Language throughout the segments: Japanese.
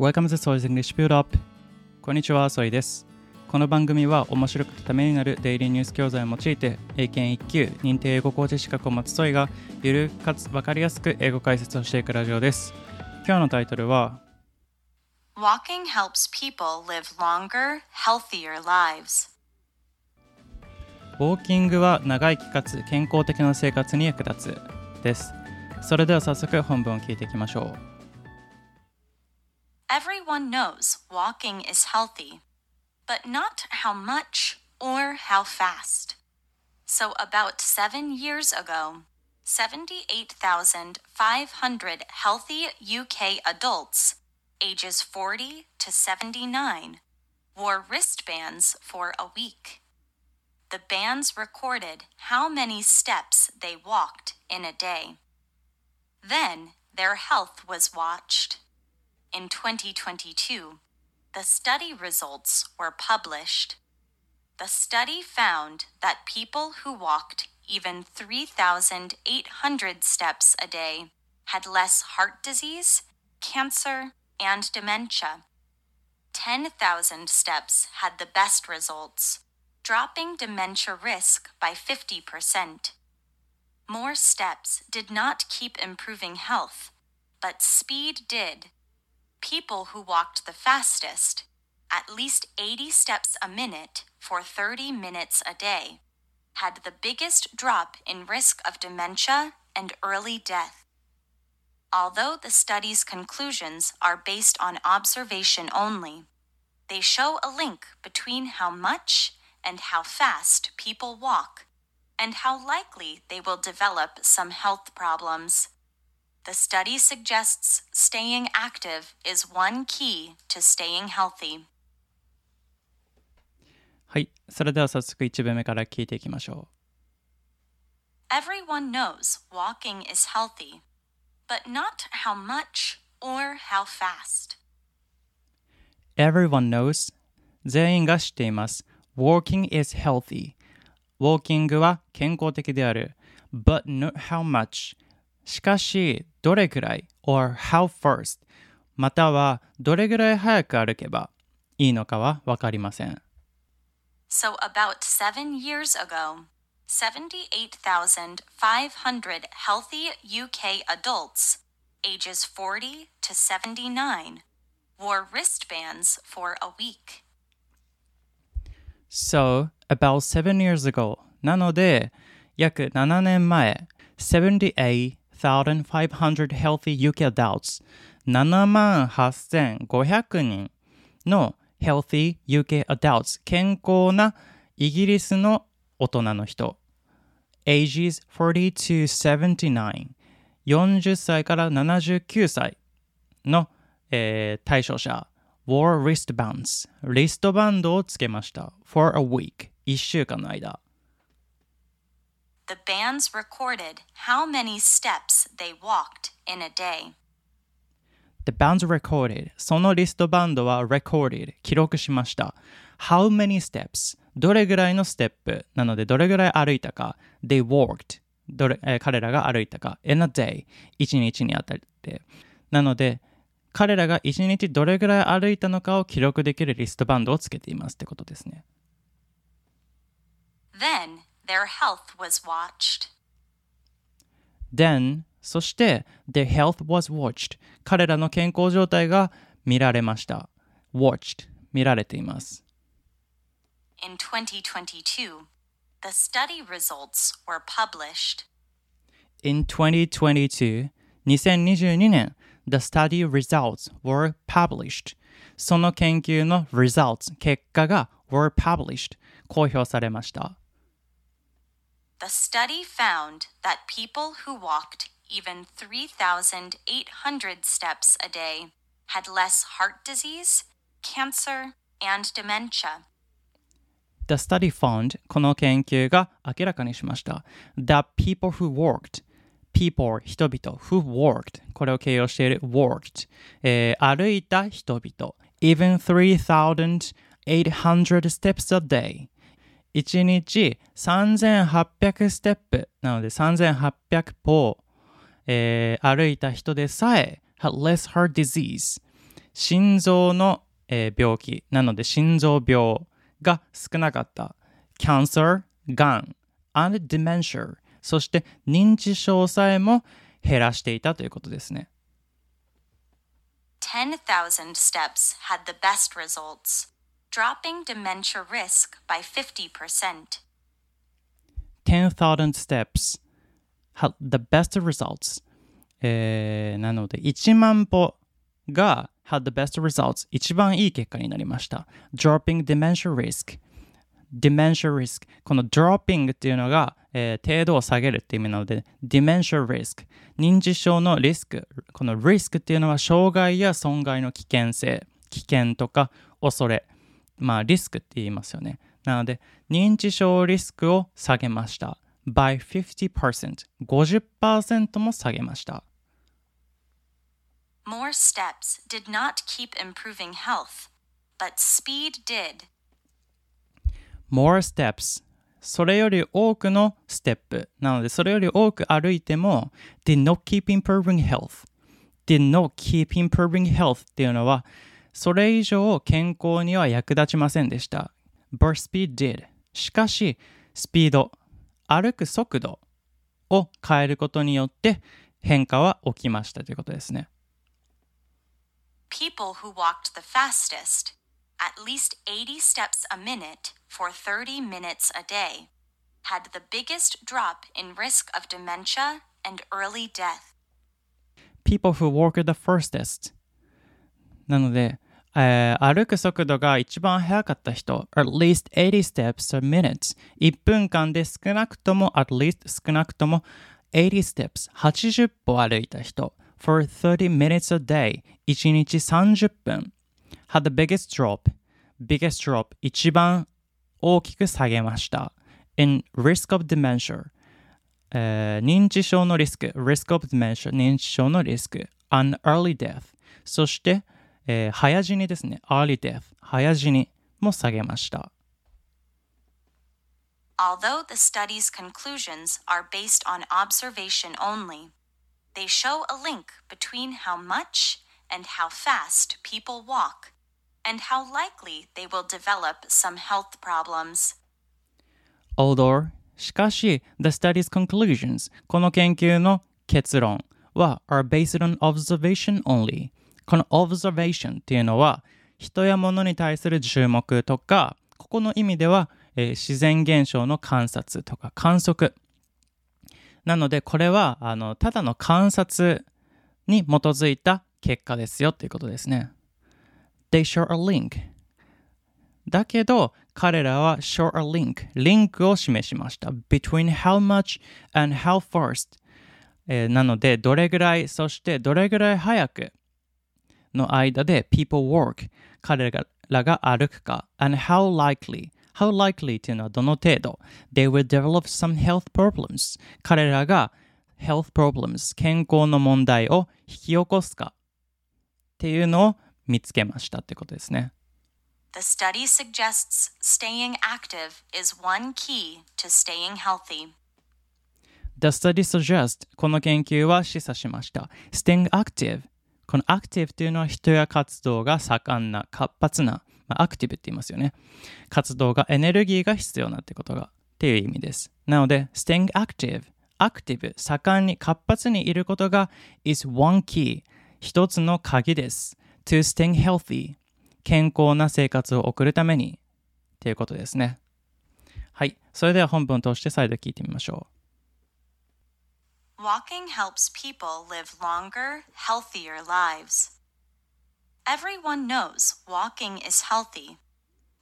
Welcome to Soy's English Build Up こんにちは、ソイです。この番組は面白くてためになるデイリーニュース教材を用いて英検1級認定英語講師資格を持つソイがゆるくかつ分かりやすく英語解説をしていくラジオです。今日のタイトルは Walking helps people live longer, healthier lives. ウォーキングは長生きかつ健康的な生活に役立つです。それでは早速本文を聞いていきましょう。Everyone knows walking is healthy, but not how much or how fast. So, about seven years ago, 78,500 healthy UK adults, ages 40 to 79, wore wristbands for a week. The bands recorded how many steps they walked in a day. Then their health was watched. In 2022, the study results were published. The study found that people who walked even 3,800 steps a day had less heart disease, cancer, and dementia. 10,000 steps had the best results, dropping dementia risk by 50%. More steps did not keep improving health, but speed did. People who walked the fastest, at least 80 steps a minute for 30 minutes a day, had the biggest drop in risk of dementia and early death. Although the study's conclusions are based on observation only, they show a link between how much and how fast people walk and how likely they will develop some health problems. The study suggests staying active is one key to staying healthy. はい、それでは早速1文目から聞いていきましょ Everyone knows walking is healthy, but not how much or how fast. う。Everyone knows 全員が知っています。Walking is healthy ウォーキングは健康的である。But not how much しかし、どれくらい or how fast またはどれぐらい早く歩けばいいのかはわかりません。So, about seven years ago, 78,500 healthy UK adults, ages 40 to 79, wore wristbands for a week. So, about seven years ago なので、約7年前、78,500 healthy UK adults 7万8500人の healthy UK adults 健康なイギリスの大人の人 ages 40 to 79 40歳から79歳の、えー対象者 wore wristbands リストバンドをつけました for a week 1週間の間 The bands recorded how many steps they walked in a day. The bands recorded そのリストバンドは recorded 記録しました How many steps どれぐらいのステップなのでどれぐらい歩いたか They walked どれ、えー彼らが歩いたか in a day 1日にあたってなので彼らが1日どれぐらい歩いたのかを記録できるリストバンドをつけていますってことですね Then their health was watched. Then そして their health was watched 彼らの健康状態が見られました watched 見られています In 2022, the study results were published. In 2022 2022年 The study results were published その研究の results 結果が were published 公表されました The study found that people who walked even 3,800 steps a day had less heart disease, cancer, and dementia. The study found この研究が明らかにしました that people who worked people 人々 who worked これを形容している worked、えー歩いた人々 even 3,800 steps a day 1日3800ステップ。なので3800歩、えー歩いた人でさえ had less heart disease 心臓の、えー病気。なので心臓病が少なかった。cancer、がん、and dementia そして認知症さえも減らしていたということですね。10,000 steps had the best results, dropping dementia risk by 50%. 10,000 steps had the best results、えーなので1万歩が had the best results 一番いい結果になりました dropping dementia risk dementia risk この dropping っていうのが、えー程度を下げるっていう意味なので dementia risk 認知症のリスクこの risk っていうのは障害や損害の危険性危険とか恐れまあリスクって言いますよねなので認知症リスクを下げました by 50% 50%も下げました More steps did not keep improving health, but speed did. more steps それより多くのステップなのでそれより多く歩いても did not keep improving health did not keep improving health っていうのはそれ以上健康には役立ちませんでした but speed did しかしスピード歩く速度を変えることによって変化は起きましたということですね People who walked the fastest, at least 80 steps a minute for 30 minutes a day, had the biggest drop in risk of dementia and early death. people who walk the fastest なので、えー歩く速度が一番速かった人 at least 80 steps a minute 1分間で少なくとも at least 少なくとも80 steps 80歩歩いた人 for 30 minutes a day 1日30分 had the biggest drop biggest drop 一番大きく下げました in risk of dementia えー認知症のリスク、risk of dementia、認知症のリスク、an early death、そして、えー早死にですね、early death、早死にも下げました。 Although the study's conclusions are based on observation only, they show a link between how much and how fast people walk and how likely they will develop some health problems. Although しかし、the study's conclusions この研究の結論は are based on observation only この observation っていうのは人や物に対する注目とかここの意味では、えー自然現象の観察とか観測。なのでこれはあのただの観察に基づいた結果ですよっていうことですね。They show a link だけど彼らは show a link リンクを示しました。Between how much and how fast、えーなのでどれぐらいそしてどれぐらい早くの間で people walk 彼らが歩くか and how likely how likely っていうのはどの程度 they will develop some health problems 彼らが health problems 健康の問題を引き起こすかっていうのを見つけましたってことですね The study suggests staying active is one key to staying healthy. The study suggests この研究は示唆しました。Staying active この active というのは人や活動が盛んな活発な、まあ、active って言いますよね。活動がエネルギーが必要なってことがっていう意味です。なので staying active active 盛んに活発にいることが is one key 一つの鍵です。to staying healthy 健康な生活を送るためにっていうことですね。はい。それでは本文を通して再度聞いてみましょう。Walking helps people live longer, healthier lives. Everyone knows walking is healthy,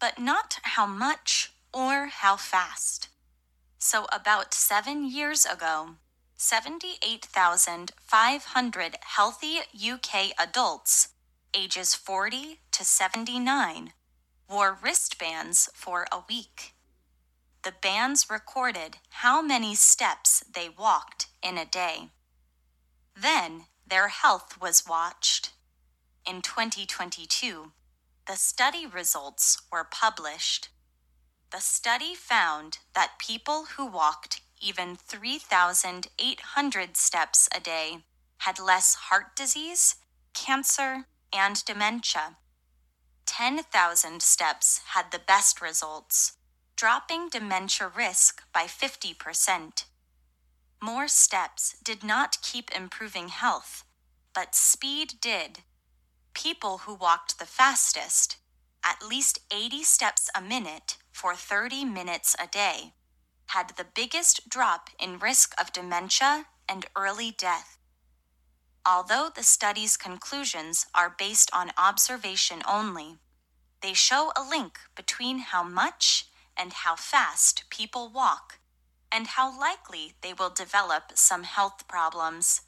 but not how much or how fast. So, about seven years ago, 78,500 healthy UK adults, ages 40 to 79, wore wristbands for a week. The bands recorded how many steps they walked in a day. Then their health was watched. In 2022, the study results were published. The study found that people who walked even 3,800 steps a day had less heart disease, cancer, and dementia. 10,000 steps had the best results, dropping dementia risk by 50%. More steps did not keep improving health, but speed did. People who walked the fastest, at least 80 steps a minute for 30 minutes a day, had the biggest drop in risk of dementia and early death. Although the study's conclusions are based on observation only, they show a link between how much and how fast people walk and how likely they will develop some health problems.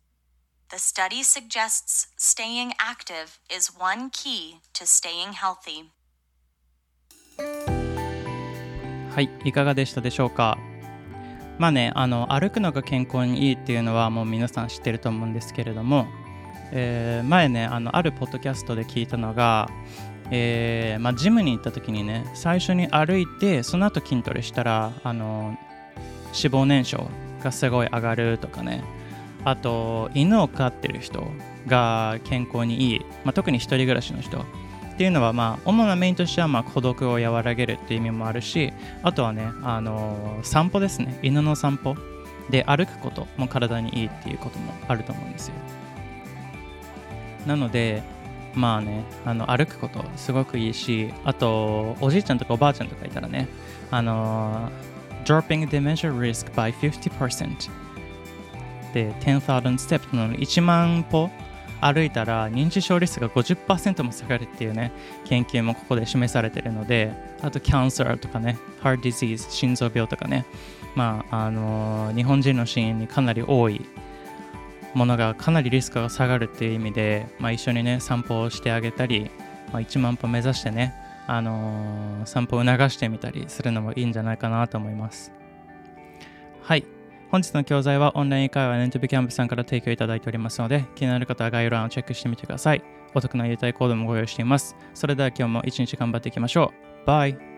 The study suggests staying active is one key to staying healthy. はい、いかがでしたでしょうかまあね、あの歩くのが健康にいいっていうのはもう皆さん知ってると思うんですけれども、えー前ねあの、あるポッドキャストで聞いたのが、えーまあ、ジムに行った時にね、最初に歩いて、その後筋トレしたら、あの脂肪燃焼がすごい上がるとかね、あと、犬を飼ってる人が健康にいい、まあ、特に一人暮らしの人。っていうのは、まあ、主なメインとしては、まあ、孤独を和らげるっていう意味もあるし、あとはね、あの散歩ですね、犬の散歩。で歩くことも体にいいっていうこともあると思うんですよ。なので、まあね、あの歩くことすごくいいし、あと、おじいちゃんとかおばあちゃんとかいたらね、あの dropping dementia risk by 50%で10,000 steps の1万歩歩いたら認知症リスクが50%も下がるっていうね研究もここで示されてるのであとキャンサーとかね heart disease 心臓病とかねまああの日本人の死因にかなり多いものがかなりリスクが下がるっていう意味で、まあ、一緒にね散歩をしてあげたり、まあ、1万歩目指してねあのー散歩を促してみたりするのもいいんじゃないかなと思います。はい。本日の教材はオンライン会話ネントビキャンプさんから提供いただいておりますので気になる方は概要欄をチェックしてみてください。お得な優待コードもご用意しています。それでは今日も一日頑張っていきましょう。バイ。